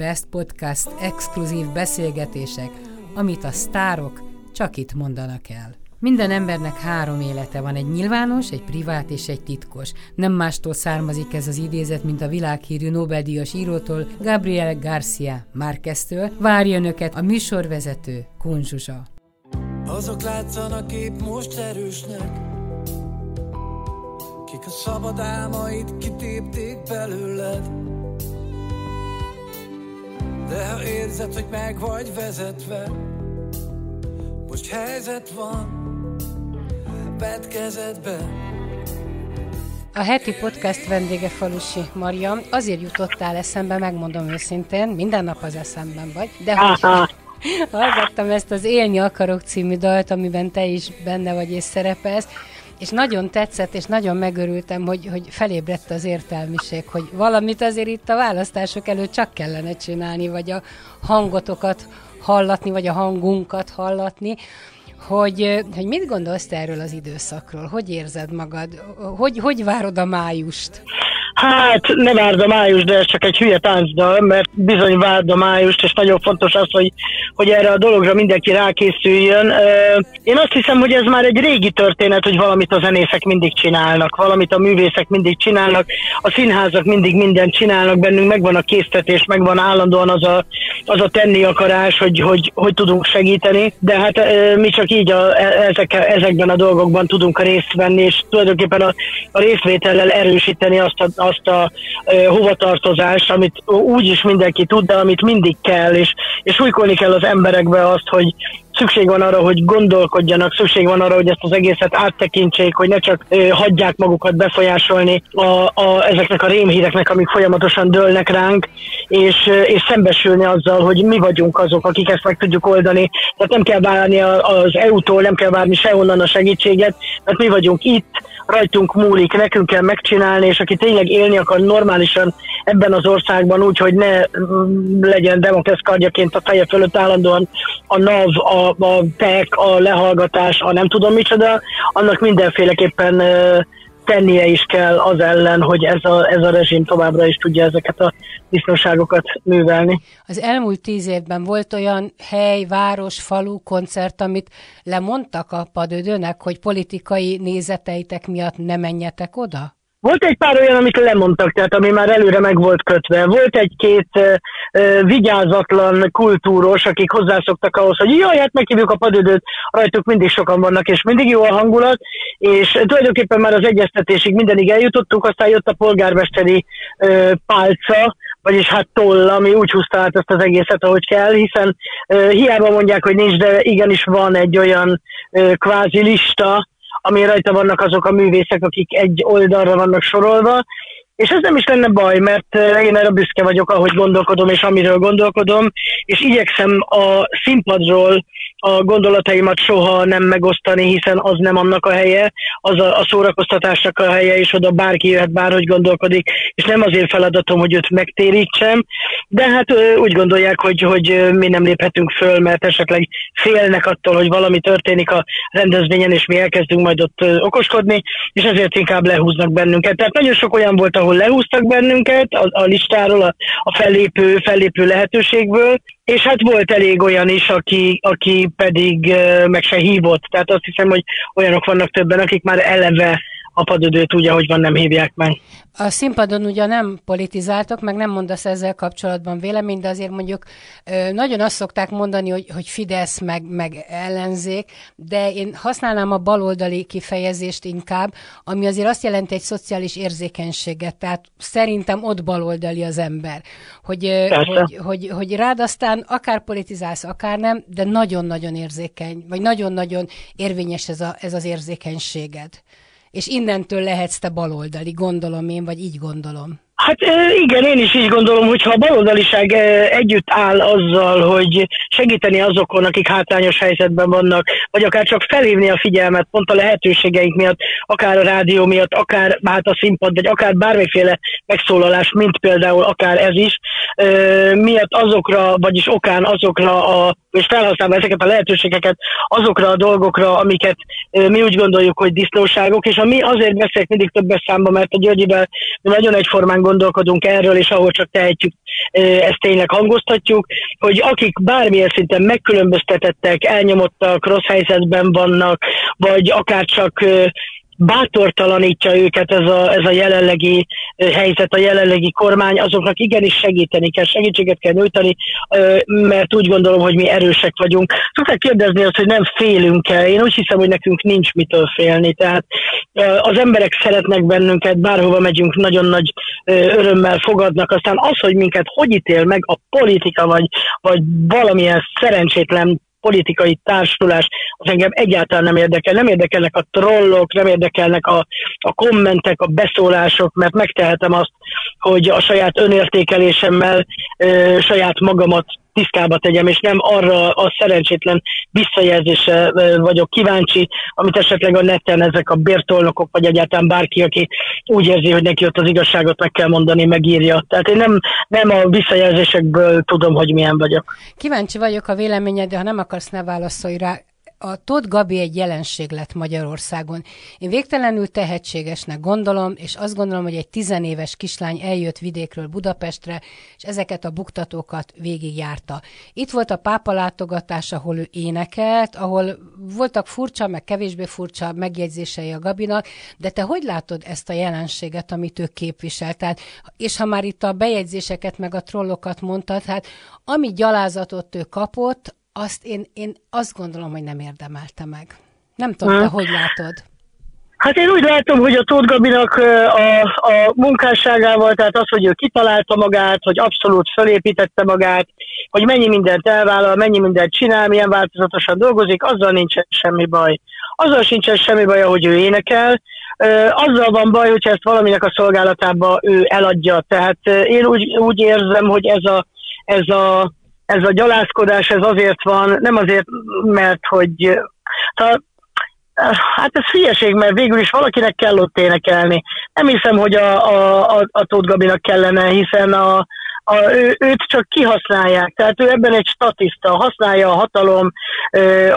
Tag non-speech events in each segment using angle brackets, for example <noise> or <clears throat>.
Best Podcast exkluzív beszélgetések, amit a sztárok csak itt mondanak el. Minden embernek három élete van, egy nyilvános, egy privát és egy titkos. Nem mástól származik ez az idézet, mint a világhírű Nobel-díjas írótól, Gabriel Garcia Márqueztől. Várja önöket a műsorvezető Kunzsuzsa. Azok látszanak épp most erősnek, kik a szabad álmait kitépték belőled. De ha érzed, hogy meg vagy vezetve, most helyzet van, kezedbe. A heti podcast vendége Falusi Maria. Azért jutottál eszembe, megmondom őszintén, minden nap az eszemben vagy, de hogy <laughs> hallgattam ezt az Élni akarok című dalt, amiben te is benne vagy és szerepelsz, és nagyon tetszett, és nagyon megörültem, hogy, hogy felébredt az értelmiség, hogy valamit azért itt a választások előtt csak kellene csinálni, vagy a hangotokat hallatni, vagy a hangunkat hallatni hogy, hogy mit gondolsz te erről az időszakról? Hogy érzed magad? Hogy, hogy várod a májust? Hát ne várd a május, de ez csak egy hülye táncdal, mert bizony várd a májust, és nagyon fontos az, hogy, hogy erre a dologra mindenki rákészüljön. Én azt hiszem, hogy ez már egy régi történet, hogy valamit a zenészek mindig csinálnak, valamit a művészek mindig csinálnak, a színházak mindig mindent csinálnak, bennünk megvan a késztetés, megvan állandóan az a, az a tenni akarás, hogy, hogy, hogy tudunk segíteni, de hát mi csak így a, e, ezek, ezekben a dolgokban tudunk a részt venni, és tulajdonképpen a, a részvétellel erősíteni azt a, azt a hovatartozást, amit úgy is mindenki tud, de amit mindig kell, és, és újkolni kell az emberekbe azt, hogy, szükség van arra, hogy gondolkodjanak, szükség van arra, hogy ezt az egészet áttekintsék, hogy ne csak ö, hagyják magukat befolyásolni a, a, ezeknek a rémhíreknek, amik folyamatosan dőlnek ránk, és, és szembesülni azzal, hogy mi vagyunk azok, akik ezt meg tudjuk oldani. Tehát nem kell várni az EU-tól, nem kell várni sehonnan a segítséget, mert mi vagyunk itt, rajtunk múlik, nekünk kell megcsinálni, és aki tényleg élni akar normálisan ebben az országban úgy, hogy ne mm, legyen demokrasz kardjaként a feje fölött állandóan a NAV, a, a PEC, a lehallgatás, a nem tudom micsoda, annak mindenféleképpen tennie is kell az ellen, hogy ez a, ez a rezsim továbbra is tudja ezeket a biztonságokat művelni. Az elmúlt tíz évben volt olyan hely, város, falu, koncert, amit lemondtak a padödőnek, hogy politikai nézeteitek miatt ne menjetek oda? Volt egy pár olyan, amit lemondtak, tehát ami már előre meg volt kötve. Volt egy-két uh, vigyázatlan kultúros, akik hozzászoktak ahhoz, hogy jaj, hát meghívjuk a padödőt, rajtuk mindig sokan vannak, és mindig jó a hangulat, és tulajdonképpen már az egyeztetésig mindenig eljutottunk, aztán jött a polgármesteri uh, pálca, vagyis hát toll, ami úgy húzta át ezt az egészet, ahogy kell, hiszen uh, hiába mondják, hogy nincs, de igenis van egy olyan uh, kvázi lista, ami rajta vannak azok a művészek, akik egy oldalra vannak sorolva, és ez nem is lenne baj, mert eh, én erre büszke vagyok, ahogy gondolkodom, és amiről gondolkodom, és igyekszem a színpadról a gondolataimat soha nem megosztani, hiszen az nem annak a helye, az a, a szórakoztatásnak a helye, és oda bárki jöhet, bárhogy gondolkodik, és nem azért feladatom, hogy őt megtérítsem, de hát úgy gondolják, hogy, hogy mi nem léphetünk föl, mert esetleg félnek attól, hogy valami történik a rendezvényen, és mi elkezdünk majd ott okoskodni, és ezért inkább lehúznak bennünket. Tehát nagyon sok olyan volt, ahol lehúztak bennünket a, a listáról, a, a fellépő, fellépő lehetőségből, és hát volt elég olyan is, aki, aki pedig meg se hívott. Tehát azt hiszem, hogy olyanok vannak többen, akik már eleve a padödőt úgy, ahogy van, nem hívják meg. A színpadon ugye nem politizáltok, meg nem mondasz ezzel kapcsolatban vélemény, de azért mondjuk nagyon azt szokták mondani, hogy, hogy Fidesz meg, meg ellenzék, de én használnám a baloldali kifejezést inkább, ami azért azt jelenti egy szociális érzékenységet, tehát szerintem ott baloldali az ember, hogy, hogy, hogy, hogy rád aztán akár politizálsz, akár nem, de nagyon-nagyon érzékeny, vagy nagyon-nagyon érvényes ez, a, ez az érzékenységed és innentől lehetsz te baloldali, gondolom én, vagy így gondolom. Hát igen, én is így gondolom, hogy ha a baloldaliság együtt áll azzal, hogy segíteni azokon, akik hátrányos helyzetben vannak, vagy akár csak felhívni a figyelmet pont a lehetőségeink miatt, akár a rádió miatt, akár hát a színpad, vagy akár bármiféle megszólalás, mint például akár ez is, miatt azokra, vagyis okán azokra a és felhasználva ezeket a lehetőségeket azokra a dolgokra, amiket mi úgy gondoljuk, hogy disznóságok, és ami azért beszélek mindig többes számba, mert a Györgyivel nagyon egyformán gondolkodunk erről, és ahol csak tehetjük, ezt tényleg hangoztatjuk, hogy akik bármilyen szinten megkülönböztetettek, elnyomottak, rossz helyzetben vannak, vagy akár csak bátortalanítja őket ez a, ez a jelenlegi helyzet, a jelenlegi kormány, azoknak igenis segíteni kell, segítséget kell nyújtani, mert úgy gondolom, hogy mi erősek vagyunk. Szokták kérdezni azt, hogy nem félünk-e. Én úgy hiszem, hogy nekünk nincs mitől félni. Tehát az emberek szeretnek bennünket, bárhova megyünk, nagyon nagy örömmel fogadnak. Aztán az, hogy minket hogy ítél meg a politika, vagy, vagy valamilyen szerencsétlen politikai társulás, az engem egyáltalán nem érdekel. Nem érdekelnek a trollok, nem érdekelnek a, a kommentek, a beszólások, mert megtehetem azt, hogy a saját önértékelésemmel ö, saját magamat tisztába tegyem, és nem arra a szerencsétlen visszajelzésre vagyok kíváncsi, amit esetleg a neten ezek a bértolnokok, vagy egyáltalán bárki, aki úgy érzi, hogy neki ott az igazságot meg kell mondani, megírja. Tehát én nem, nem a visszajelzésekből tudom, hogy milyen vagyok. Kíváncsi vagyok a véleményed, de ha nem akarsz, ne válaszolj rá a Tóth Gabi egy jelenség lett Magyarországon. Én végtelenül tehetségesnek gondolom, és azt gondolom, hogy egy tizenéves kislány eljött vidékről Budapestre, és ezeket a buktatókat végigjárta. Itt volt a pápa látogatás, ahol ő énekelt, ahol voltak furcsa, meg kevésbé furcsa megjegyzései a Gabinak, de te hogy látod ezt a jelenséget, amit ő képvisel? Tehát, és ha már itt a bejegyzéseket, meg a trollokat mondtad, hát ami gyalázatot ő kapott, azt én, én azt gondolom, hogy nem érdemelte meg. Nem tudom, te hogy látod? Hát én úgy látom, hogy a Tóth Gabinak a, a munkásságával, tehát az, hogy ő kitalálta magát, hogy abszolút fölépítette magát, hogy mennyi mindent elvállal, mennyi mindent csinál, milyen változatosan dolgozik, azzal nincsen semmi baj. Azzal sincsen semmi baj, hogy ő énekel, azzal van baj, hogyha ezt valaminek a szolgálatába ő eladja. Tehát én úgy, úgy érzem, hogy ez a, ez a ez a gyalázkodás ez azért van, nem azért, mert hogy ta, Hát ez hülyeség, mert végül is valakinek kell ott énekelni. Nem hiszem, hogy a, a, a, a Tóth Gabinak kellene, hiszen a, a, ő, őt csak kihasználják, tehát ő ebben egy statiszta, használja a hatalom,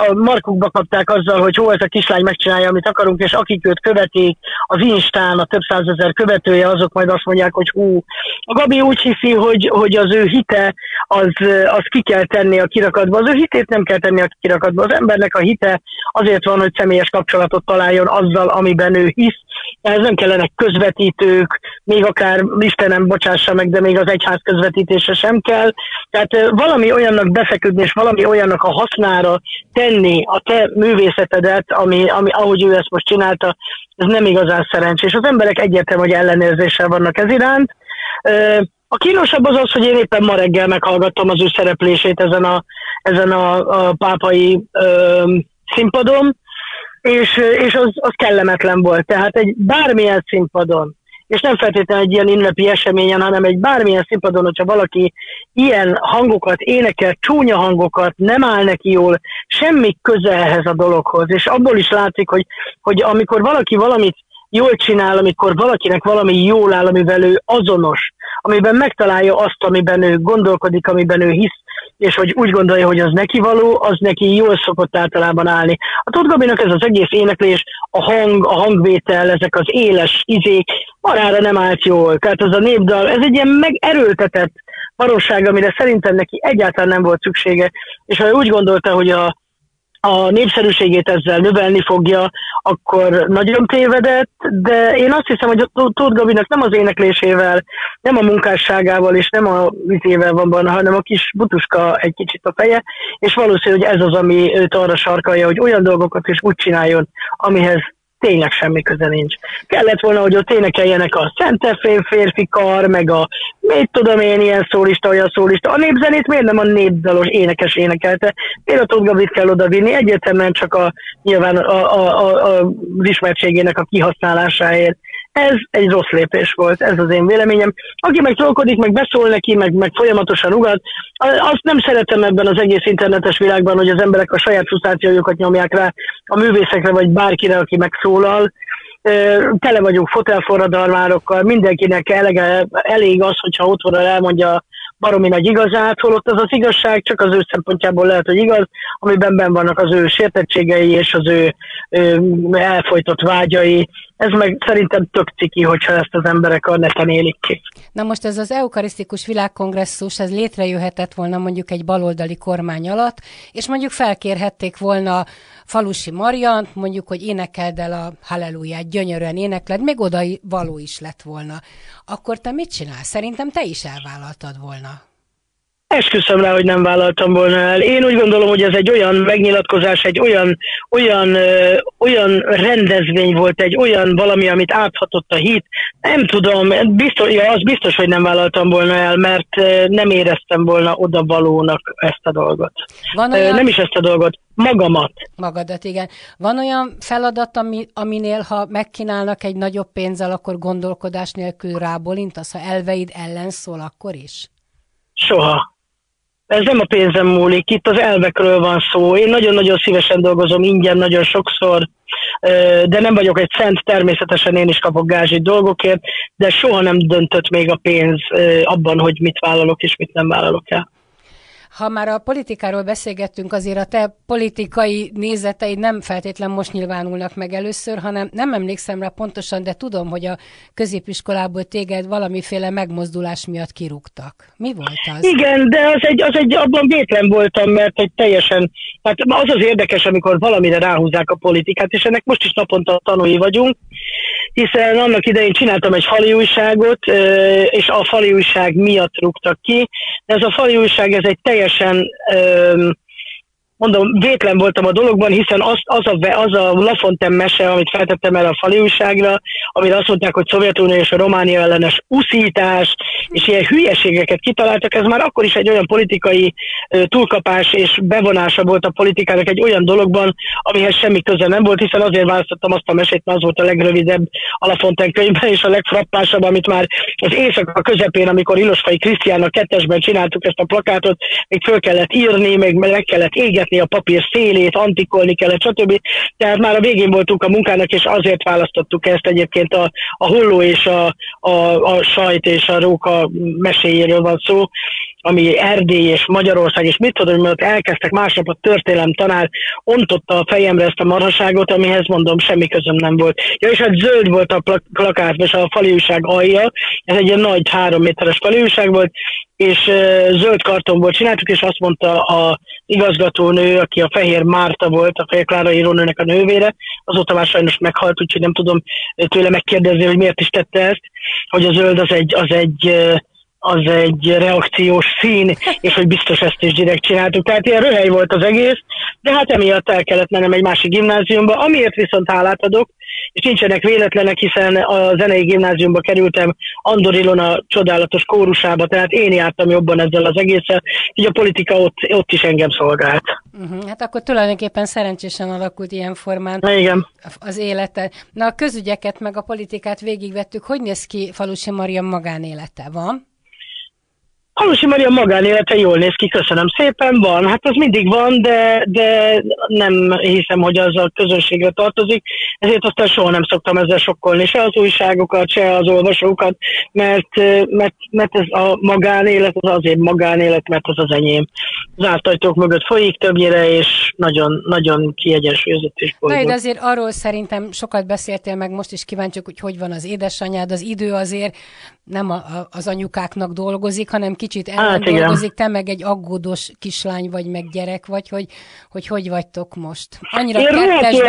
a markukba kapták azzal, hogy hol ez a kislány megcsinálja, amit akarunk, és akik őt követik, az Instán a több százezer követője, azok majd azt mondják, hogy hú, a Gabi úgy hiszi, hogy, hogy az ő hite, az, az ki kell tenni a kirakatba, az ő hitét nem kell tenni a kirakatba, az embernek a hite azért van, hogy személyes kapcsolatot találjon azzal, amiben ő hisz, ez nem kellenek közvetítők, még akár Istenem bocsássa meg, de még az egyház közvetítése sem kell. Tehát valami olyannak befeküdni, és valami olyannak a hasznára tenni a te művészetedet, ami, ami, ahogy ő ezt most csinálta, ez nem igazán szerencsés. Az emberek egyértelmű, hogy ellenérzéssel vannak ez iránt. A kínosabb az az, hogy én éppen ma reggel meghallgattam az ő szereplését ezen a, ezen a, a pápai ö, színpadon, és, és az, az kellemetlen volt. Tehát egy bármilyen színpadon, és nem feltétlenül egy ilyen ünnepi eseményen, hanem egy bármilyen színpadon, hogyha valaki ilyen hangokat énekel, csúnya hangokat, nem áll neki jól, semmi köze ehhez a dologhoz. És abból is látszik, hogy, hogy amikor valaki valamit jól csinál, amikor valakinek valami jól áll, amivel ő azonos, amiben megtalálja azt, amiben ő gondolkodik, amiben ő hisz, és hogy úgy gondolja, hogy az neki való, az neki jól szokott általában állni. A Tóth Gabinak ez az egész éneklés, a hang, a hangvétel, ezek az éles izék, marára nem állt jól. Tehát az a népdal, ez egy ilyen megerőltetett valóság, amire szerintem neki egyáltalán nem volt szüksége, és ha úgy gondolta, hogy a a népszerűségét ezzel növelni fogja, akkor nagyon tévedett, de én azt hiszem, hogy Tóth Gabinak nem az éneklésével, nem a munkásságával és nem a vitével van benne, hanem a kis butuska egy kicsit a feje, és valószínű, hogy ez az, ami őt arra sarkalja, hogy olyan dolgokat is úgy csináljon, amihez tényleg semmi köze nincs. Kellett volna, hogy ott énekeljenek a Szentefén férfi kar, meg a mit tudom én, ilyen szólista, olyan szólista. A népzenét miért nem a népdalos énekes énekelte? Miért a Tóth Gabit kell odavinni? Egyértelműen csak a, nyilván a, a, a, a, az ismertségének a kihasználásáért. Ez egy rossz lépés volt, ez az én véleményem. Aki meg trollkodik, meg beszól neki, meg, meg folyamatosan ugat, azt nem szeretem ebben az egész internetes világban, hogy az emberek a saját frusztrációjukat nyomják rá a művészekre, vagy bárkire, aki megszólal. Tele vagyunk fotelforradalmárokkal, mindenkinek elege, elég az, hogyha otthonra elmondja baromi nagy igazát, holott az az igazság csak az ő szempontjából lehet, hogy igaz, amiben ben vannak az ő sértettségei és az ő, ő elfolytott vágyai, ez meg szerintem tök ciki, hogyha ezt az emberek a neten élik ki. Na most ez az eukarisztikus világkongresszus, ez létrejöhetett volna mondjuk egy baloldali kormány alatt, és mondjuk felkérhették volna Falusi Mariant, mondjuk, hogy énekeld el a halleluját, gyönyörűen énekled, még oda való is lett volna. Akkor te mit csinálsz? Szerintem te is elvállaltad volna. Esküszöm rá, hogy nem vállaltam volna el. Én úgy gondolom, hogy ez egy olyan megnyilatkozás, egy olyan, olyan, ö, olyan rendezvény volt, egy olyan valami, amit áthatott a hit. Nem tudom, biztos, ja, az biztos, hogy nem vállaltam volna el, mert nem éreztem volna oda valónak ezt a dolgot. Van olyan... nem is ezt a dolgot, magamat. Magadat, igen. Van olyan feladat, ami, aminél, ha megkínálnak egy nagyobb pénzzel, akkor gondolkodás nélkül rábolintasz, ha elveid ellen szól, akkor is? Soha ez nem a pénzem múlik, itt az elvekről van szó. Én nagyon-nagyon szívesen dolgozom ingyen, nagyon sokszor, de nem vagyok egy szent, természetesen én is kapok gázsi dolgokért, de soha nem döntött még a pénz abban, hogy mit vállalok és mit nem vállalok el. Ha már a politikáról beszélgettünk, azért a te politikai nézeteid nem feltétlen most nyilvánulnak meg először, hanem nem emlékszem rá pontosan, de tudom, hogy a középiskolából téged valamiféle megmozdulás miatt kirúgtak. Mi volt az? Igen, de az egy, az egy abban vétlen voltam, mert egy teljesen, hát az az érdekes, amikor valamire ráhúzzák a politikát, és ennek most is naponta tanúi vagyunk, hiszen annak idején csináltam egy fali újságot, és a fali újság miatt rúgtak ki, de ez a fali újság, ez egy teljesen mondom, vétlen voltam a dologban, hiszen az, az, a, az a Lafontaine mese, amit feltettem el a fali újságra, amire azt mondták, hogy Szovjetunió és a Románia ellenes uszítás, és ilyen hülyeségeket kitaláltak, ez már akkor is egy olyan politikai túlkapás és bevonása volt a politikának egy olyan dologban, amihez semmi köze nem volt, hiszen azért választottam azt a mesét, mert az volt a legrövidebb a Lafontaine könyvben, és a legfrappásabb, amit már az éjszaka közepén, amikor Ilosfai Krisztiánnak kettesben csináltuk ezt a plakátot, még föl kellett írni, még meg kellett égetni, lerakni a papír szélét, antikolni kellett, stb. Tehát már a végén voltunk a munkának, és azért választottuk ezt egyébként a, a holló és a, a, a sajt és a róka meséjéről van szó, ami Erdély és Magyarország, és mit tudom, mert elkezdtek másnap a történelem tanár, ontotta a fejemre ezt a marhaságot, amihez mondom, semmi közöm nem volt. Ja, és hát zöld volt a plakát, és a faliúság alja, ez egy ilyen nagy három méteres faliúság volt, és zöld kartonból csináltuk, és azt mondta a igazgatónő, aki a Fehér Márta volt, a Fehér Klára írónőnek a nővére, azóta már sajnos meghalt, úgyhogy nem tudom tőle megkérdezni, hogy miért is tette ezt, hogy a zöld az egy, az egy az egy reakciós szín, és hogy biztos ezt is direkt csináltuk. Tehát ilyen röhely volt az egész, de hát emiatt el kellett mennem egy másik gimnáziumba, amiért viszont hálát adok, és nincsenek véletlenek, hiszen a zenei gimnáziumba kerültem Andor Ilona csodálatos kórusába, tehát én jártam jobban ezzel az egésszel, így a politika ott, ott is engem szolgált. Uh-huh. Hát akkor tulajdonképpen szerencsésen alakult ilyen formán Igen. az élete. Na a közügyeket meg a politikát végigvettük. Hogy néz ki Falusi Maria magánélete? Van? Halusi Maria magánélete jól néz ki, köszönöm szépen, van, hát az mindig van, de, de nem hiszem, hogy az a közönségre tartozik, ezért aztán soha nem szoktam ezzel sokkolni, se az újságokat, se az olvasókat, mert, mert, mert ez a magánélet az azért magánélet, mert az az enyém. Zárt ajtók mögött folyik többnyire, és nagyon, nagyon kiegyensúlyozott és bolygó. de azért arról szerintem sokat beszéltél, meg most is kíváncsiak, hogy hogy van az édesanyád, az idő azért nem a, a, az anyukáknak dolgozik, hanem kicsit ellen hát, te meg egy aggódós kislány vagy, meg gyerek vagy, hogy hogy, hogy vagytok most? Annyira Én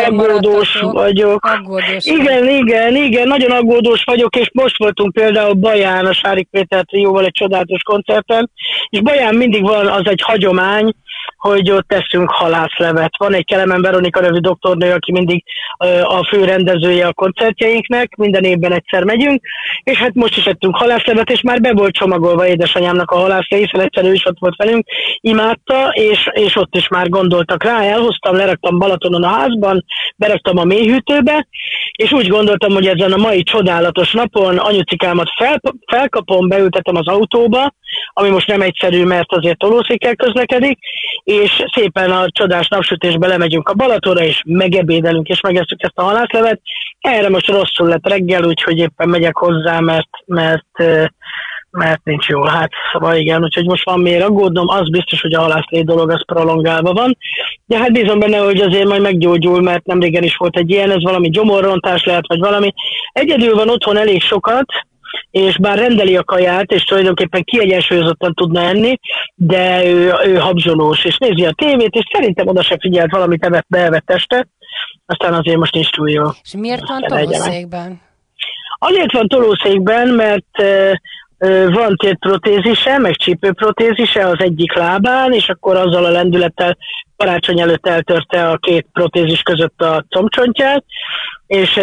aggódós vagyok. Aggódós igen, vagy. igen, igen, nagyon aggódós vagyok, és most voltunk például Baján, a Sárik Péter jóval egy csodálatos koncerten, és Baján mindig van az egy hagyomány, hogy ott teszünk halászlevet. Van egy Kelemen Veronika nevű doktornő, aki mindig a fő rendezője a koncertjeinknek, minden évben egyszer megyünk, és hát most is ettünk halászlevet, és már be volt csomagolva édesanyámnak a halászle, hiszen egyszer ő is ott volt velünk, imádta, és, és ott is már gondoltak rá, elhoztam, leraktam Balatonon a házban, beraktam a mélyhűtőbe, és úgy gondoltam, hogy ezen a mai csodálatos napon anyucikámat fel, felkapom, beültetem az autóba, ami most nem egyszerű, mert azért tolószékkel közlekedik, és szépen a csodás napsütésbe lemegyünk a Balatonra, és megebédelünk, és megesszük ezt a halászlevet. Erre most rosszul lett reggel, úgyhogy éppen megyek hozzá, mert, mert mert nincs jól. Hát szóval igen, úgyhogy most van miért aggódnom, az biztos, hogy a halászlé dolog az prolongálva van. de hát bízom benne, hogy azért majd meggyógyul, mert nem régen is volt egy ilyen, ez valami gyomorrontás lehet, vagy valami. Egyedül van otthon elég sokat, és bár rendeli a kaját, és tulajdonképpen kiegyensúlyozottan tudna enni, de ő, ő habzsolós, és nézi a tévét, és szerintem oda se figyelt valamit evett, beevett este, aztán azért most nincs túl jó. És miért van tolószékben? Azért van tolószékben, mert van protézise, meg csípőprotézise az egyik lábán, és akkor azzal a lendülettel karácsony előtt eltörte a két protézis között a combcsontját, és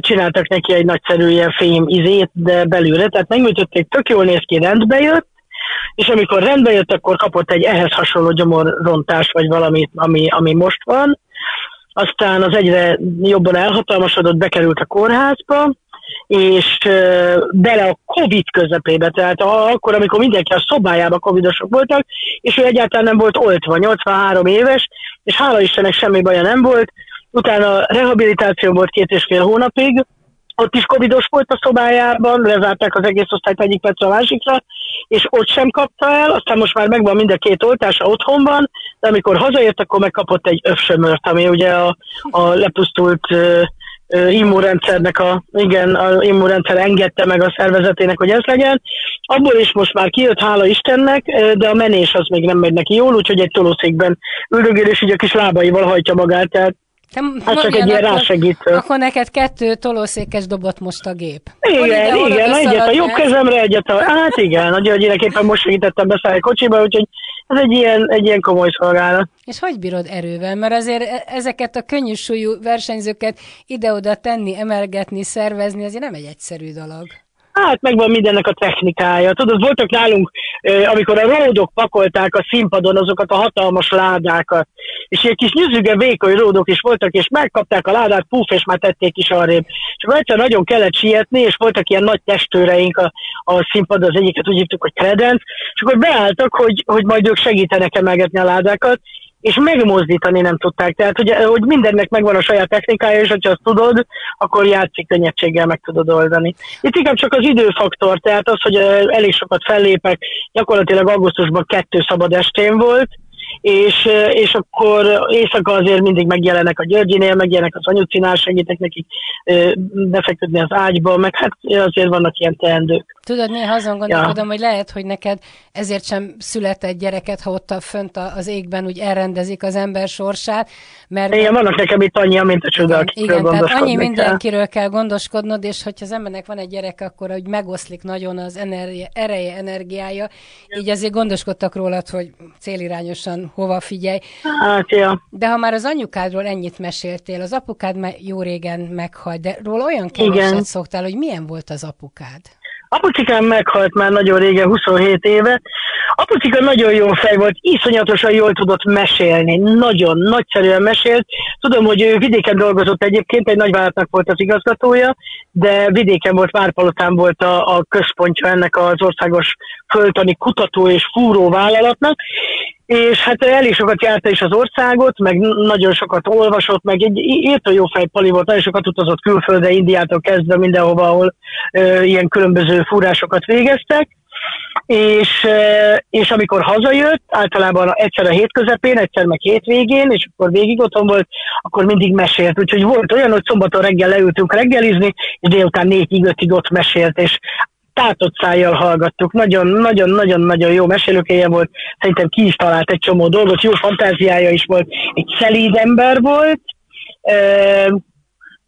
csináltak neki egy nagyszerű ilyen fém izét, de belülre, tehát megműtötték, tök jól néz ki, rendbe jött, és amikor rendbe jött, akkor kapott egy ehhez hasonló gyomorrontás, vagy valamit, ami, ami most van. Aztán az egyre jobban elhatalmasodott, bekerült a kórházba, és bele a Covid közepébe, tehát akkor, amikor mindenki a szobájában covidosok voltak, és ő egyáltalán nem volt oltva, 83 éves, és hála Istennek semmi baja nem volt, utána rehabilitáció volt két és fél hónapig, ott is covidos volt a szobájában, lezárták az egész osztályt egyik percre a másikra, és ott sem kapta el, aztán most már megvan mind a két oltása otthonban, de amikor hazajött, akkor megkapott egy övsömört, ami ugye a, a lepusztult immunrendszernek a, igen, a immunrendszer engedte meg a szervezetének, hogy ez legyen. Abból is most már kijött, hála Istennek, de a menés az még nem megy neki jól, úgyhogy egy tolószékben üldögél, és így a kis lábaival hajtja magát, tehát te hát csak egy ilyen rásegítő. Akkor neked kettő tolószékes dobott most a gép. Igen, ide, igen, egyet a jobb kezemre, egyet a... Hát igen, Györgyinek éppen most segítettem beszállni a kocsiba, úgyhogy ez egy ilyen, egy ilyen komoly szolgálat. És hogy bírod erővel? Mert azért e- ezeket a könnyű súlyú versenyzőket ide-oda tenni, emelgetni, szervezni, azért nem egy egyszerű dolog. Hát megvan mindennek a technikája. Tudod, voltak nálunk, amikor a ródok pakolták a színpadon azokat a hatalmas ládákat, és egy kis nyüzüge vékony ródok is voltak, és megkapták a ládát, puf, és már tették is arrébb. És akkor egyszer nagyon kellett sietni, és voltak ilyen nagy testőreink a, a színpadon, az egyiket úgy hívtuk, hogy kredenc, és akkor beálltak, hogy, hogy majd ők segítenek emelgetni a ládákat, és megmozdítani nem tudták. Tehát, hogy, hogy mindennek megvan a saját technikája, és hogyha azt tudod, akkor játszik könnyedséggel meg tudod oldani. Itt inkább csak az időfaktor, tehát az, hogy elég sokat fellépek, gyakorlatilag augusztusban kettő szabad estén volt, és, és akkor éjszaka azért mindig megjelenek a Györgyinél, megjelenek az anyucinál, segítek nekik befeküdni az ágyba, meg hát azért vannak ilyen teendők. Tudod, néha azon gondolkodom, ja. hogy lehet, hogy neked ezért sem született gyereket, ha ott a, fönt az égben úgy elrendezik az ember sorsát, mert... Igen, vannak nekem itt annyi, mint a csodák. Igen, tehát annyi mindenkiről kell gondoskodnod, és hogyha az embernek van egy gyerek, akkor hogy megoszlik nagyon az energia, ereje, energiája, így azért gondoskodtak rólad, hogy célirányosan hova figyelj. Hát, ja. De ha már az anyukádról ennyit meséltél, az apukád jó régen meghalt, de róla olyan keveset szoktál, hogy milyen volt az apukád? Apucikám meghalt már nagyon régen, 27 éve. Apucika nagyon jó fej volt, iszonyatosan jól tudott mesélni, nagyon nagyszerűen mesélt. Tudom, hogy ő vidéken dolgozott egyébként, egy nagyvállalatnak volt az igazgatója, de vidéken volt, Várpalotán volt a, a központja ennek az országos földtani kutató és fúró vállalatnak, és hát elég sokat járta is az országot, meg nagyon sokat olvasott, meg egy írtó jó fej pali volt, nagyon sokat utazott külföldre, Indiától kezdve mindenhova, ahol ö, ilyen különböző fúrásokat végeztek, és, és amikor hazajött, általában egyszer a hét közepén, egyszer meg hétvégén, és akkor végig otthon volt, akkor mindig mesélt. Úgyhogy volt olyan, hogy szombaton reggel leültünk reggelizni, és délután négyig, ötig ott mesélt, és tátott szájjal hallgattuk. Nagyon-nagyon-nagyon-nagyon jó mesélőkéje volt. Szerintem ki is talált egy csomó dolgot, jó fantáziája is volt. Egy szelíd ember volt, ö,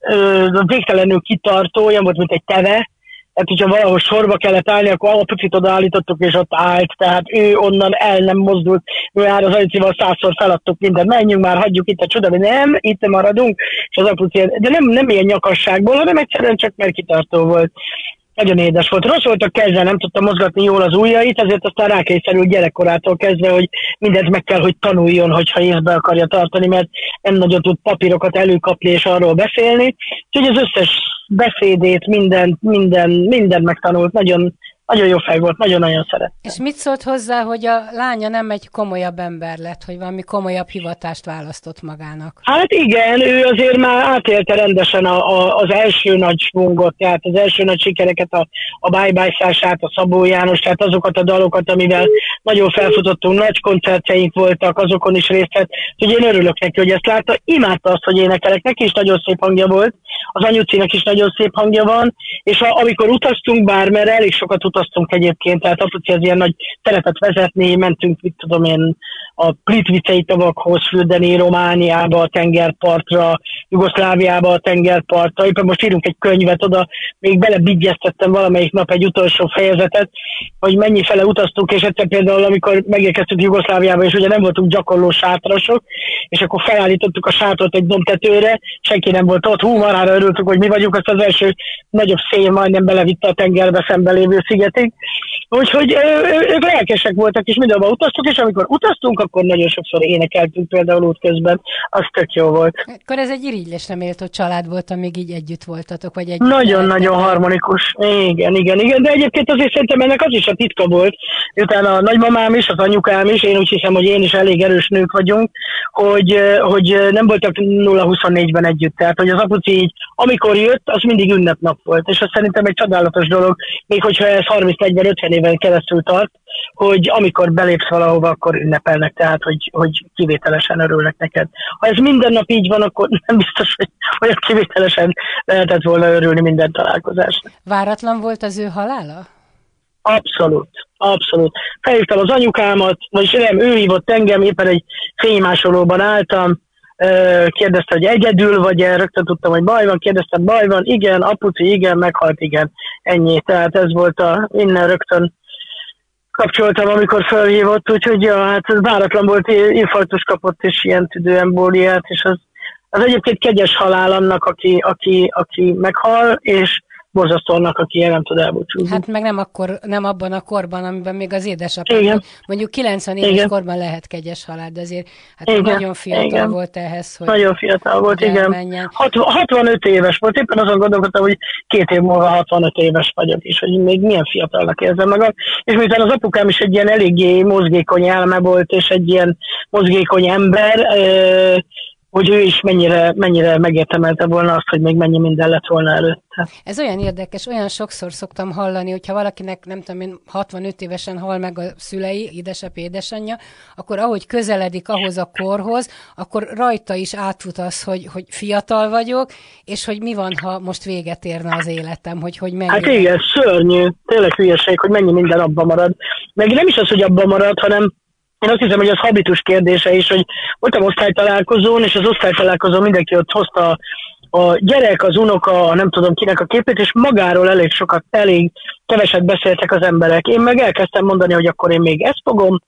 ö, végtelenül kitartó, olyan volt, mint egy teve, tehát, hogyha valahol sorba kellett állni, akkor a picit odaállítottuk, és ott állt, tehát ő onnan el nem mozdult. Mi már az ajcival százszor feladtuk mindent, menjünk már, hagyjuk itt a csoda, de nem, itt maradunk, és az apuci, de nem, nem ilyen nyakasságból, hanem egyszerűen csak mert kitartó volt. Nagyon édes volt. Rossz volt a keze, nem tudta mozgatni jól az ujjait, ezért aztán rákényszerült gyerekkorától kezdve, hogy mindent meg kell, hogy tanuljon, hogyha észbe akarja tartani, mert nem nagyon tud papírokat előkapni és arról beszélni. Úgyhogy az összes beszédét, minden, minden, minden megtanult. Nagyon, nagyon jó fej volt, nagyon-nagyon szeret. És mit szólt hozzá, hogy a lánya nem egy komolyabb ember lett, hogy valami komolyabb hivatást választott magának? Hát igen, ő azért már átélte rendesen a, a, az első nagy svungot, tehát az első nagy sikereket, a, a bye a Szabó János, tehát azokat a dalokat, amivel nagyon felfutottunk, nagy koncertjeink voltak, azokon is részt vett, úgyhogy én örülök neki, hogy ezt látta. Imádta azt, hogy énekelek, neki is nagyon szép hangja volt, az anyucinek is nagyon szép hangja van, és a, amikor utaztunk bármerre, elég sokat utaztunk egyébként, tehát apuci az ilyen nagy szeretet vezetni, mentünk, mit tudom én, a Plitvicei tavakhoz fürdeni, Romániába, a tengerpartra, Jugoszláviába, a tengerpartra, éppen most írunk egy könyvet oda, még belebigyeztettem valamelyik nap egy utolsó fejezetet, hogy mennyi fele utaztunk, és egyszer például, amikor megérkeztünk Jugoszláviába, és ugye nem voltunk gyakorló sátrasok, és akkor felállítottuk a sátrat egy dombtetőre, senki nem volt ott, hú, marára örültünk, hogy mi vagyunk, azt az első nagyobb szél majdnem belevitte a tengerbe szembe lévő szigetig. Úgyhogy ők lelkesek voltak, és mindenhol utaztunk, és amikor utaztunk, akkor nagyon sokszor énekeltünk például útközben, az tök jó volt. Akkor ez egy irigylésre méltó család volt, amíg így együtt voltatok, vagy egy Nagyon-nagyon harmonikus. Igen, igen, igen, de egyébként azért szerintem ennek az is a titka volt, utána a nagymamám is, az anyukám is, én úgy hiszem, hogy én is elég erős nők vagyunk, hogy, hogy nem voltak 0-24-ben együtt. Tehát, hogy az apuci így, amikor jött, az mindig ünnepnap volt. És az szerintem egy csodálatos dolog, még hogyha ez 30-40-50 éven keresztül tart, hogy amikor belépsz valahova, akkor ünnepelnek, tehát hogy, hogy kivételesen örülnek neked. Ha ez minden nap így van, akkor nem biztos, hogy olyan kivételesen lehetett volna örülni minden találkozásnak. Váratlan volt az ő halála? Abszolút, abszolút. Felhívtam az anyukámat, vagyis nem, ő hívott engem, éppen egy fénymásolóban álltam, kérdezte, hogy egyedül vagy-e, rögtön tudtam, hogy baj van, kérdeztem, baj van, igen, apuci, igen, meghalt, igen, ennyi. Tehát ez volt a, innen rögtön kapcsoltam, amikor felhívott, úgyhogy ja, hát ez váratlan volt, infarktus kapott, és ilyen tüdőembóliát, és az, az egyébként kegyes halál annak, aki, aki, aki meghal, és borzasztó annak, aki el nem tud elbúcsúzni. Hát meg nem, akkor, nem abban a korban, amiben még az édesapja, Igen. mondjuk 90 éves igen. korban lehet kegyes halál, de azért hát igen. nagyon fiatal igen. volt ehhez, hogy Nagyon fiatal volt, igen. 60, 65 éves volt, éppen azon gondolkodtam, hogy két év múlva 65 éves vagyok, és hogy még milyen fiatalnak érzem magam. És miután az apukám is egy ilyen eléggé mozgékony elme volt, és egy ilyen mozgékony ember, hogy ő is mennyire, mennyire megértemelte volna azt, hogy még mennyi minden lett volna előtte. Ez olyan érdekes, olyan sokszor szoktam hallani, hogyha valakinek, nem tudom én, 65 évesen hal meg a szülei, édesapja, édesanyja, akkor ahogy közeledik ahhoz a korhoz, akkor rajta is átfut az, hogy, hogy fiatal vagyok, és hogy mi van, ha most véget érne az életem, hogy, hogy mennyi. Hát igen, szörnyű, tényleg hülyeség, hogy mennyi minden abban marad. Meg nem is az, hogy abban marad, hanem én azt hiszem, hogy az habitus kérdése is, hogy voltam osztálytalálkozón, és az osztálytalálkozón mindenki ott hozta a gyerek, az unoka, nem tudom kinek a képét, és magáról elég sokat, elég keveset beszéltek az emberek. Én meg elkezdtem mondani, hogy akkor én még ezt fogom,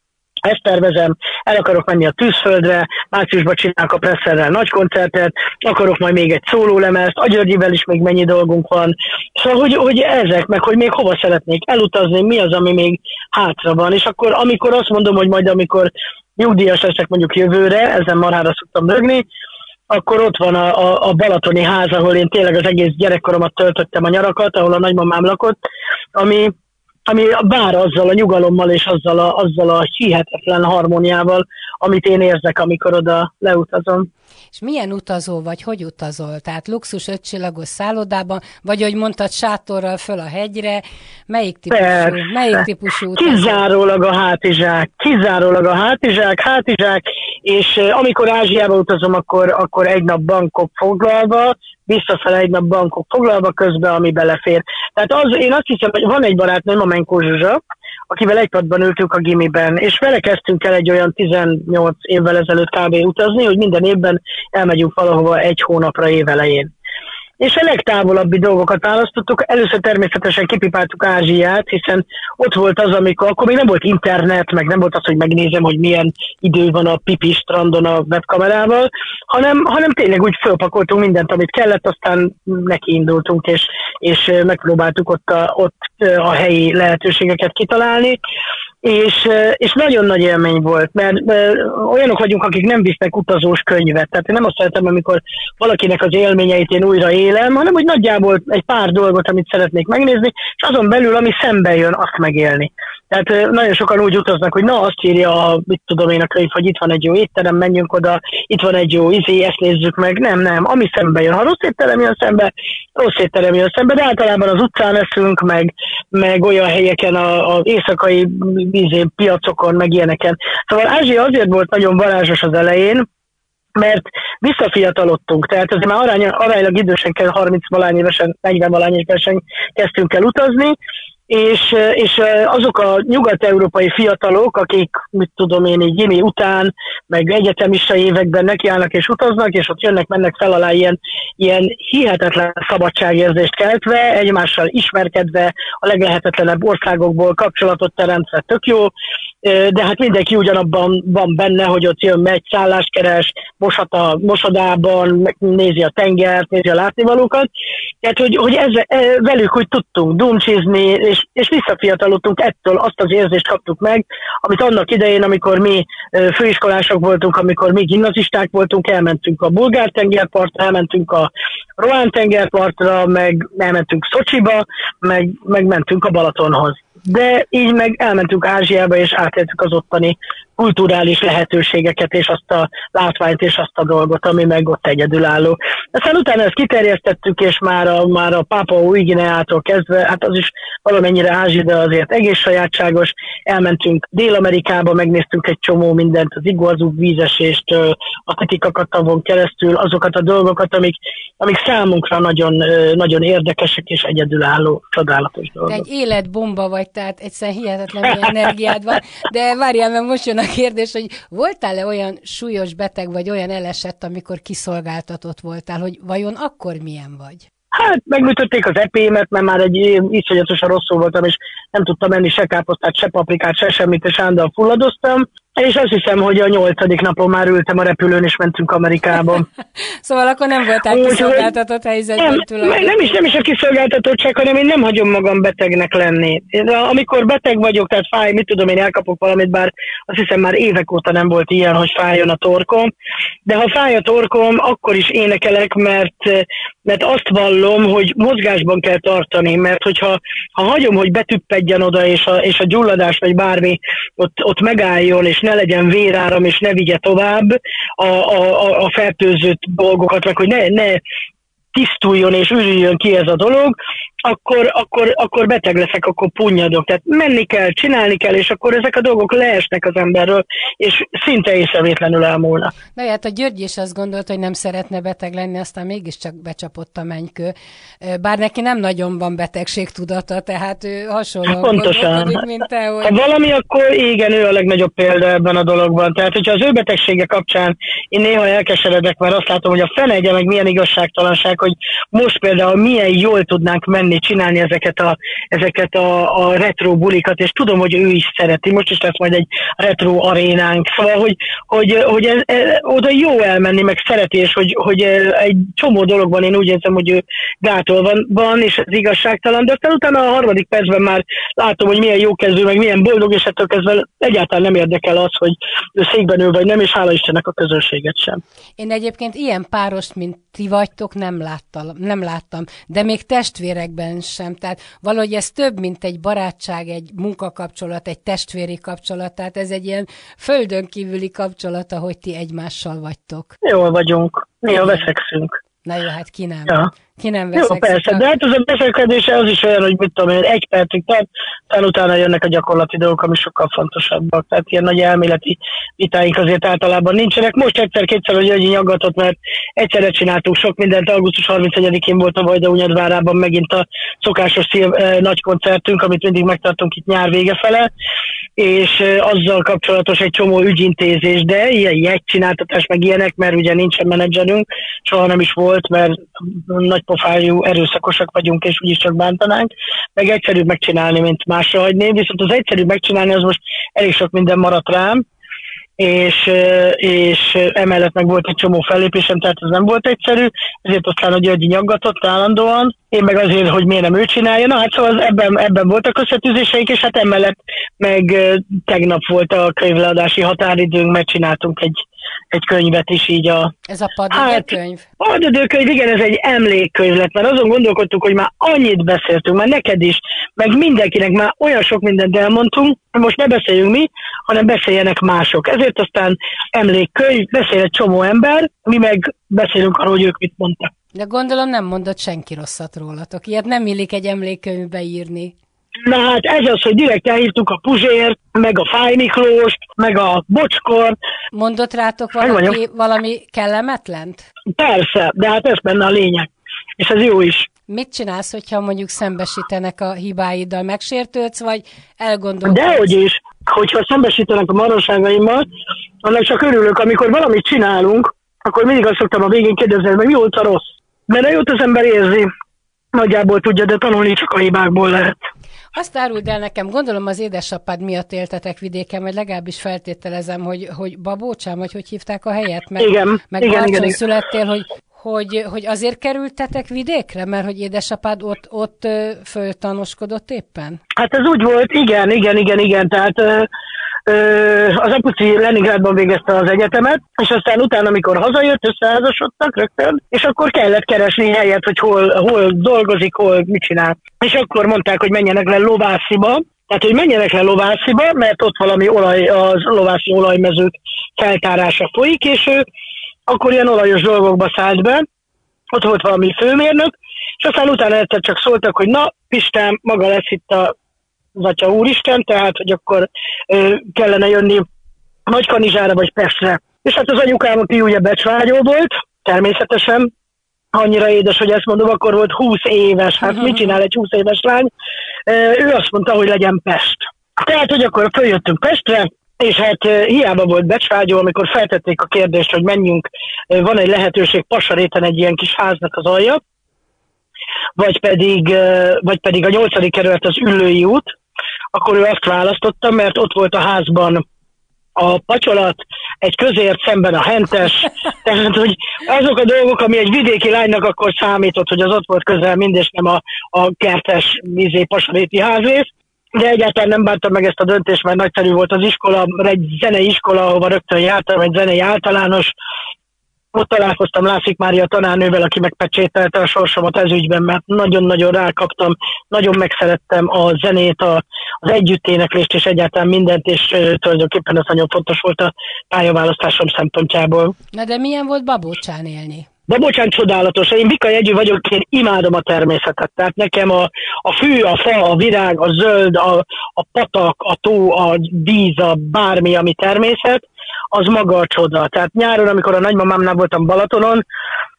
ezt tervezem, el akarok menni a tűzföldre, márciusban csinálok a presszerrel nagy koncertet, akarok majd még egy szólólemezt, a Györgyivel is még mennyi dolgunk van. Szóval, hogy, hogy ezek, meg hogy még hova szeretnék elutazni, mi az, ami még hátra van. És akkor, amikor azt mondom, hogy majd amikor nyugdíjas leszek mondjuk jövőre, ezen marhára szoktam rögni, akkor ott van a, a, a Balatoni ház, ahol én tényleg az egész gyerekkoromat töltöttem a nyarakat, ahol a nagymamám lakott, ami ami bár azzal a nyugalommal és azzal a, azzal a hihetetlen harmóniával, amit én érzek, amikor oda leutazom. És milyen utazó vagy, hogy utazol? Tehát luxus ötcsillagos szállodában, vagy hogy mondtad, sátorral föl a hegyre, melyik típusú, Persze. melyik típusú utazó? Kizárólag a hátizsák, kizárólag a hátizsák, hátizsák, és amikor Ázsiába utazom, akkor, akkor egy nap bankok foglalva, visszafele egy nap bankok foglalva közben, ami belefér. Tehát az, én azt hiszem, hogy van egy barátnőm, a Menko Zsuzsa, akivel egy padban ültünk a gimiben, és vele kezdtünk el egy olyan 18 évvel ezelőtt kb. utazni, hogy minden évben elmegyünk valahova egy hónapra évelején és a legtávolabbi dolgokat választottuk. Először természetesen kipipáltuk Ázsiát, hiszen ott volt az, amikor akkor még nem volt internet, meg nem volt az, hogy megnézem, hogy milyen idő van a pipi strandon a webkamerával, hanem, hanem tényleg úgy fölpakoltunk mindent, amit kellett, aztán nekiindultunk, és, és megpróbáltuk ott a, ott a helyi lehetőségeket kitalálni és, és nagyon nagy élmény volt, mert olyanok vagyunk, akik nem visznek utazós könyvet. Tehát én nem azt szeretem, amikor valakinek az élményeit én újra élem, hanem hogy nagyjából egy pár dolgot, amit szeretnék megnézni, és azon belül, ami szembe jön, azt megélni. Tehát nagyon sokan úgy utaznak, hogy na azt írja, a, mit tudom én a könyv, hogy itt van egy jó étterem, menjünk oda, itt van egy jó izé, ezt nézzük meg. Nem, nem, ami szembe jön. Ha rossz étterem jön szembe, rossz étterem jön szembe, de általában az utcán eszünk, meg, meg olyan helyeken, az éjszakai izé, piacokon, meg ilyeneken. Szóval Ázsia azért volt nagyon varázsos az elején, mert visszafiatalodtunk, tehát azért már arány, aránylag idősen kell 30 valány évesen, 40 valány évesen kezdtünk el utazni, és, és azok a nyugat-európai fiatalok, akik, mit tudom én, így Jimmy után, meg egyetemista években nekiállnak és utaznak, és ott jönnek, mennek fel alá ilyen, ilyen hihetetlen szabadságérzést keltve, egymással ismerkedve, a leglehetetlenebb országokból kapcsolatot teremtve, tök jó, de hát mindenki ugyanabban van benne, hogy ott jön, megy, szállást keres, moshat a mosodában, nézi a tengert, nézi a látnivalókat. Tehát, hogy, hogy ezzel, velük úgy tudtunk dumcsizni, és, és visszafiatalodtunk ettől, azt az érzést kaptuk meg, amit annak idején, amikor mi főiskolások voltunk, amikor mi gimnazisták voltunk, elmentünk a bulgár tengerpartra, elmentünk a Roán tengerpartra, meg elmentünk Szocsiba, meg, meg mentünk a Balatonhoz de így meg elmentünk Ázsiába, és átéltük az ottani kulturális lehetőségeket, és azt a látványt, és azt a dolgot, ami meg ott egyedülálló. Aztán utána ezt kiterjesztettük, és már a, már a Pápa új Gineától kezdve, hát az is valamennyire Ázsia, de azért egész sajátságos. Elmentünk Dél-Amerikába, megnéztünk egy csomó mindent, az Iguazú vízesést, a Titikakatavon keresztül, azokat a dolgokat, amik, amik számunkra nagyon, nagyon érdekesek és egyedülálló, csodálatos dolgok. De egy életbomba vagy, tehát egyszerűen hihetetlen energiád van, de várjál, mert most jön a kérdés, hogy voltál-e olyan súlyos beteg, vagy olyan elesett, amikor kiszolgáltatott voltál, hogy vajon akkor milyen vagy? Hát megműtötték az epémet, mert már egy iszonyatosan rosszul voltam, és nem tudtam menni se káposztát, se paprikát, se semmit, és állandóan fulladoztam. És azt hiszem, hogy a nyolcadik napon már ültem a repülőn, és mentünk Amerikába. <laughs> szóval akkor nem voltál Úgy, kiszolgáltatott helyzetben nem, nem, is, nem is a kiszolgáltatottság, hanem én nem hagyom magam betegnek lenni. Amikor beteg vagyok, tehát fáj, mit tudom, én elkapok valamit, bár azt hiszem már évek óta nem volt ilyen, hogy fájjon a torkom. De ha fáj a torkom, akkor is énekelek, mert, mert azt vallom, hogy mozgásban kell tartani, mert hogyha ha hagyom, hogy betüppedjen oda, és a, és a gyulladás vagy bármi ott, ott megálljon, és ne legyen véráram, és ne vigye tovább a, a, a fertőzött dolgokat, meg hogy ne, ne tisztuljon és ürüljön ki ez a dolog, akkor, akkor, akkor beteg leszek, akkor punyadok. Tehát menni kell, csinálni kell, és akkor ezek a dolgok leesnek az emberről, és szinte észrevétlenül elmúlnak. Na hát a György is azt gondolta, hogy nem szeretne beteg lenni, aztán mégiscsak becsapott a menykő. Bár neki nem nagyon van betegség tudata, tehát ő hasonlóan Pontosan. mint te. Hogy... Ha valami, akkor igen, ő a legnagyobb példa ebben a dologban. Tehát, hogyha az ő betegsége kapcsán én néha elkeseredek, mert azt látom, hogy a fenegye meg milyen igazságtalanság, hogy most például milyen jól tudnánk menni csinálni, csinálni ezeket a, ezeket a, a retro bulikat, és tudom, hogy ő is szereti. Most is lesz majd egy retro arénánk. Szóval, hogy, hogy, hogy ez, ez, oda jó elmenni, meg szereti, és hogy, hogy egy csomó dologban én úgy érzem, hogy ő gátol van, van és ez igazságtalan, de aztán utána a harmadik percben már látom, hogy milyen jó kezdő, meg milyen boldog, és ettől kezdve egyáltalán nem érdekel az, hogy székben ül, vagy nem, és hála Istennek a közönséget sem. Én egyébként ilyen párost, mint ti vagytok, nem láttam, nem láttam, de még testvérekben sem. Tehát valahogy ez több, mint egy barátság, egy munkakapcsolat, egy testvéri kapcsolat. Tehát ez egy ilyen földön kívüli kapcsolat, ahogy ti egymással vagytok. Jól vagyunk. Mi a veszekszünk. Na jó, hát ki nem. Ja. Ki nem Jó, persze, de hát az a beszélkedése az is olyan, hogy mit tudom én, egy percig tart, aztán utána jönnek a gyakorlati dolgok, ami sokkal fontosabbak. Tehát ilyen nagy elméleti vitáink azért általában nincsenek. Most egyszer-kétszer, hogy egy nyaggatott, mert egyszerre csináltunk sok mindent. Augusztus 31-én volt a Vajda Unyadvárában megint a szokásos szív, eh, nagy koncertünk, amit mindig megtartunk itt nyár vége fele, és azzal kapcsolatos egy csomó ügyintézés, de ilyen jegycsináltatás, meg ilyenek, mert ugye nincsen menedzserünk, soha nem is volt, mert nagy pofájú, erőszakosak vagyunk, és úgyis csak bántanánk, meg egyszerűbb megcsinálni, mint másra hagyni, viszont az egyszerűbb megcsinálni, az most elég sok minden maradt rám, és, és emellett meg volt egy csomó fellépésem, tehát ez nem volt egyszerű, ezért aztán a Györgyi nyaggatott állandóan, én meg azért, hogy miért nem ő csinálja, na hát szóval ebben, ebben voltak összetűzéseink, és hát emellett meg tegnap volt a könyvleadási határidőnk, mert csináltunk egy egy könyvet is így a... Ez a padidőkönyv? Hát, padidőkönyv, igen, ez egy emlékkönyv lett, mert azon gondolkodtuk, hogy már annyit beszéltünk, már neked is, meg mindenkinek már olyan sok mindent elmondtunk, most ne beszéljünk mi, hanem beszéljenek mások. Ezért aztán emlékkönyv, beszél egy csomó ember, mi meg beszélünk arról, hogy ők mit mondtak. De gondolom nem mondott senki rosszat rólatok. Ilyet nem illik egy emlékkönyvbe írni. Na hát ez az, hogy direkt elhívtuk a Puzsért, meg a Fáj Miklóst, meg a Bocskor. Mondott rátok valaki, valami kellemetlent? Persze, de hát ez benne a lényeg. És ez jó is. Mit csinálsz, hogyha mondjuk szembesítenek a hibáiddal? Megsértődsz, vagy elgondolkodsz? Dehogy is. Hogyha szembesítenek a marosságaimmal, annak csak örülök, amikor valamit csinálunk, akkor mindig azt szoktam a végén kérdezni, hogy mi volt a rossz. Mert a jót az ember érzi, nagyjából tudja, de tanulni csak a hibákból lehet. Azt áruld el nekem, gondolom az édesapád miatt éltetek vidéken, vagy legalábbis feltételezem, hogy, hogy Babócsám, vagy hogy hívták a helyet? Meg, igen, meg igen, igen, igen. születtél, hogy, hogy, hogy azért kerültetek vidékre, mert hogy édesapád ott, ott föltanoskodott éppen? Hát ez úgy volt, igen, igen, igen, igen, tehát az apuci Leningrádban végezte az egyetemet, és aztán utána, amikor hazajött, összeházasodtak rögtön, és akkor kellett keresni helyet, hogy hol, hol dolgozik, hol mit csinál. És akkor mondták, hogy menjenek le Lovásziba, tehát, hogy menjenek le Lovásziba, mert ott valami olaj, az lovászi olajmezők feltárása folyik, és ő akkor ilyen olajos dolgokba szállt be, ott volt valami főmérnök, és aztán utána egyszer csak szóltak, hogy na, Pistán, maga lesz itt a az Atya Úristen, tehát, hogy akkor ö, kellene jönni Nagykanizsára vagy Pestre. És hát az anyukám a ugye becsvágyó volt, természetesen, annyira édes, hogy ezt mondom, akkor volt 20 éves, hát mit csinál egy 20 éves lány? Ő azt mondta, hogy legyen Pest. Tehát, hogy akkor följöttünk Pestre, és hát hiába volt becsvágyó, amikor feltették a kérdést, hogy menjünk, van egy lehetőség Pasaréten egy ilyen kis háznak az alja, vagy pedig, vagy pedig a nyolcadik kerület az Üllői út, akkor ő azt választotta, mert ott volt a házban a pacsolat, egy közért szemben a hentes, <laughs> tehát hogy azok a dolgok, ami egy vidéki lánynak akkor számított, hogy az ott volt közel mind, és nem a, a kertes vízé pasaréti házrész, de egyáltalán nem bántam meg ezt a döntést, mert nagyszerű volt az iskola, egy zenei iskola, ahova rögtön jártam, egy zenei általános, ott találkoztam Lászik Mária tanárnővel, aki megpecsételte a sorsomat ez ügyben, mert nagyon-nagyon rákaptam, nagyon megszerettem a zenét, a, az együtténeklést és egyáltalán mindent, és uh, tulajdonképpen ez nagyon fontos volt a pályaválasztásom szempontjából. Na de milyen volt Babócsán élni? De bocsánat, csodálatos. Én Bika Jegyű vagyok, én imádom a természetet. Tehát nekem a, a fű, a fa, a virág, a zöld, a, a patak, a tó, a víz, a bármi, ami természet, az maga a csoda. Tehát nyáron, amikor a nagymamámnál voltam Balatonon,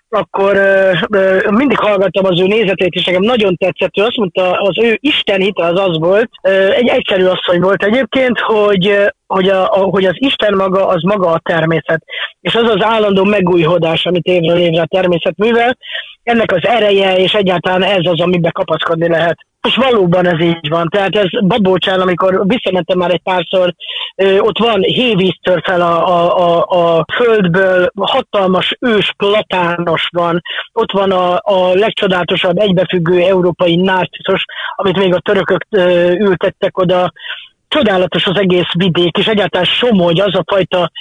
akkor ö, ö, mindig hallgattam az ő nézetét, és nekem nagyon tetszett. Ő azt mondta, az ő Isten hite az az volt, ö, egy egyszerű asszony volt egyébként, hogy, hogy, a, a, hogy az Isten maga, az maga a természet. És az az állandó megújhodás, amit évről évre a természet művel, ennek az ereje, és egyáltalán ez az, amiben kapaszkodni lehet. És valóban ez így van. Tehát ez Babócsán, amikor visszamentem már egy párszor, ott van hévíztör fel a, a, a, a földből, hatalmas ős platános van, ott van a, a legcsodálatosabb egybefüggő európai nárciszos, amit még a törökök ültettek oda, csodálatos az egész vidék, és egyáltalán Somogy, az a fajta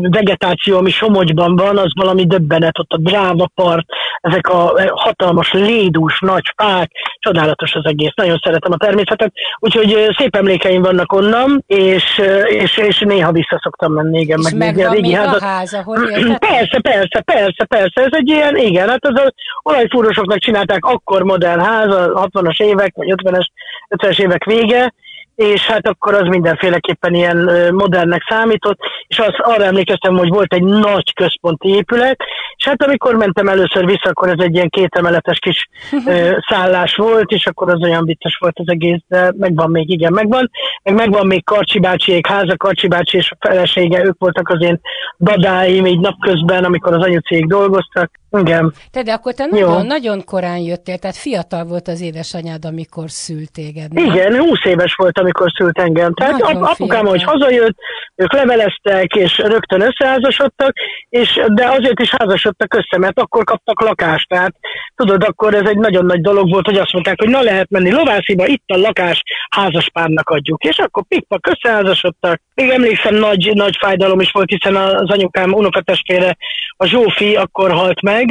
vegetáció, ami Somogyban van, az valami döbbenet, ott a dráva part, ezek a hatalmas lédús, nagy fák, csodálatos az egész, nagyon szeretem a természetet, úgyhogy szép emlékeim vannak onnan, és, és, és néha vissza szoktam menni, igen, és meg a régi házat. a ház, ahol <clears throat> Persze, persze, persze, persze, ez egy ilyen, igen, hát az olajfúrósoknak csinálták akkor modern ház, a 60-as évek, vagy 50-es, 50-es évek vége, és hát akkor az mindenféleképpen ilyen modernnek számított, és az, arra emlékeztem, hogy volt egy nagy központi épület, és hát amikor mentem először vissza, akkor ez egy ilyen kétemeletes kis ö, <laughs> szállás volt, és akkor az olyan vicces volt az egész, de megvan még, igen, megvan, meg megvan még Karcsi bácsiék háza, Karcsi bácsi és a felesége, ők voltak az én dadáim így napközben, amikor az anyucék dolgoztak, Igen. Te, de akkor te nagyon, nagyon korán jöttél, tehát fiatal volt az édesanyád, amikor szült téged. Nem? Igen, 20 éves volt, amikor szült engem. Tehát nagyon ap- apukám, hogy hazajött, ők leveleztek, és rögtön összeházasodtak, és, de azért is házasodtak össze, mert akkor kaptak lakást. Tehát tudod, akkor ez egy nagyon nagy dolog volt, hogy azt mondták, hogy na lehet menni Lovásziba, itt a lakás, házaspárnak adjuk. És akkor pikpak összeházasodtak. Még emlékszem, nagy, nagy fájdalom is volt, hiszen az anyukám unokatestvére, a Zsófi akkor halt meg,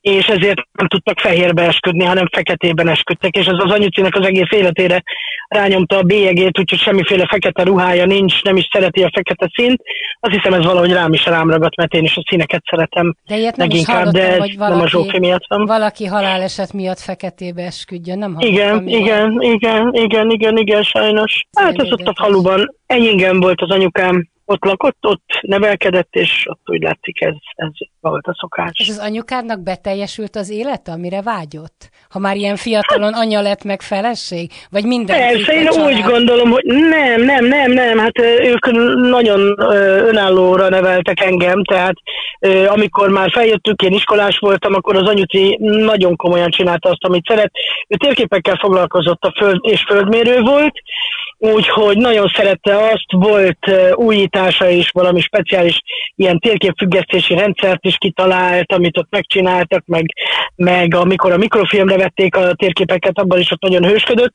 és ezért nem tudtak fehérbe esküdni, hanem feketében esküdtek, és ez az anyucinek az egész életére rányomta a bélyegét, úgyhogy semmiféle fekete ruhája nincs, nem is szereti a fekete színt. Azt hiszem ez valahogy rám is rám ragadt, mert én is a színeket szeretem de ilyet nem leginkább, is de hogy valaki, nem a Zsófi miatt van. Valaki haláleset miatt feketébe esküdjön, nem Igen, igen, igen, igen, igen, igen, sajnos. Hát ez ott a faluban. Enyingen volt az anyukám, ott lakott, ott nevelkedett, és ott úgy látszik, ez, ez volt a szokás. És az anyukádnak beteljesült az élete, amire vágyott? Ha már ilyen fiatalon anya lett meg feleség? Vagy minden? Persze, én úgy gondolom, hogy nem, nem, nem, nem, hát ők nagyon önállóra neveltek engem, tehát amikor már feljöttük, én iskolás voltam, akkor az anyuci nagyon komolyan csinálta azt, amit szeret. Ő térképekkel foglalkozott a föld, és földmérő volt, úgyhogy nagyon szerette azt, volt újítása is, valami speciális ilyen térképfüggesztési rendszert is kitalált, amit ott megcsináltak, meg, meg amikor a mikrofilmre vették a térképeket, abban is ott nagyon hősködött.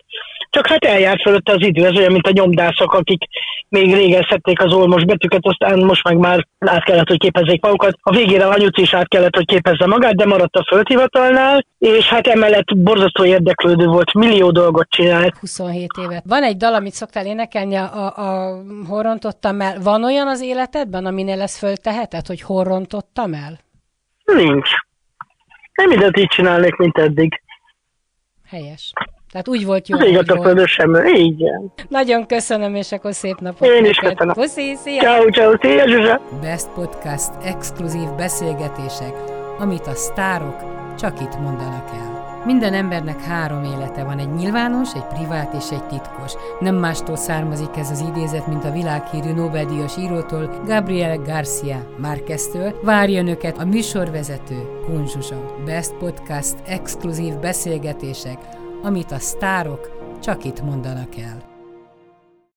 Csak hát eljárt fölötte az idő, ez olyan, mint a nyomdászok, akik még régen szedték az olmos betűket, aztán most meg már át kellett, hogy képezzék magukat. A végére anyuci is át kellett, hogy képezze magát, de maradt a földhivatalnál, és hát emellett borzasztó érdeklődő volt, millió dolgot csinált. 27 évet. Van egy dal, amit szoktál énekelni, a, a horrontottam el. Van olyan az életedben, aminél ezt fölteheted, hogy horrontottam el? Nincs. Nem mindent így csinálnék, mint eddig. Helyes. Tehát úgy volt jó. Az ég a földön sem, igen. Nagyon köszönöm, és akkor szép napot. Én is köszönöm. Puszi, szia! Ciao, ciao, szia, Zsuzsa! Best Podcast exkluzív beszélgetések, amit a sztárok csak itt mondanak el. Minden embernek három élete van, egy nyilvános, egy privát és egy titkos. Nem mástól származik ez az idézet, mint a világhírű Nobel-díjas írótól, Gabriel Garcia Márqueztől. Várja önöket a műsorvezető, Kunzsuzsa. Best Podcast exkluzív beszélgetések, amit a sztárok csak itt mondanak el.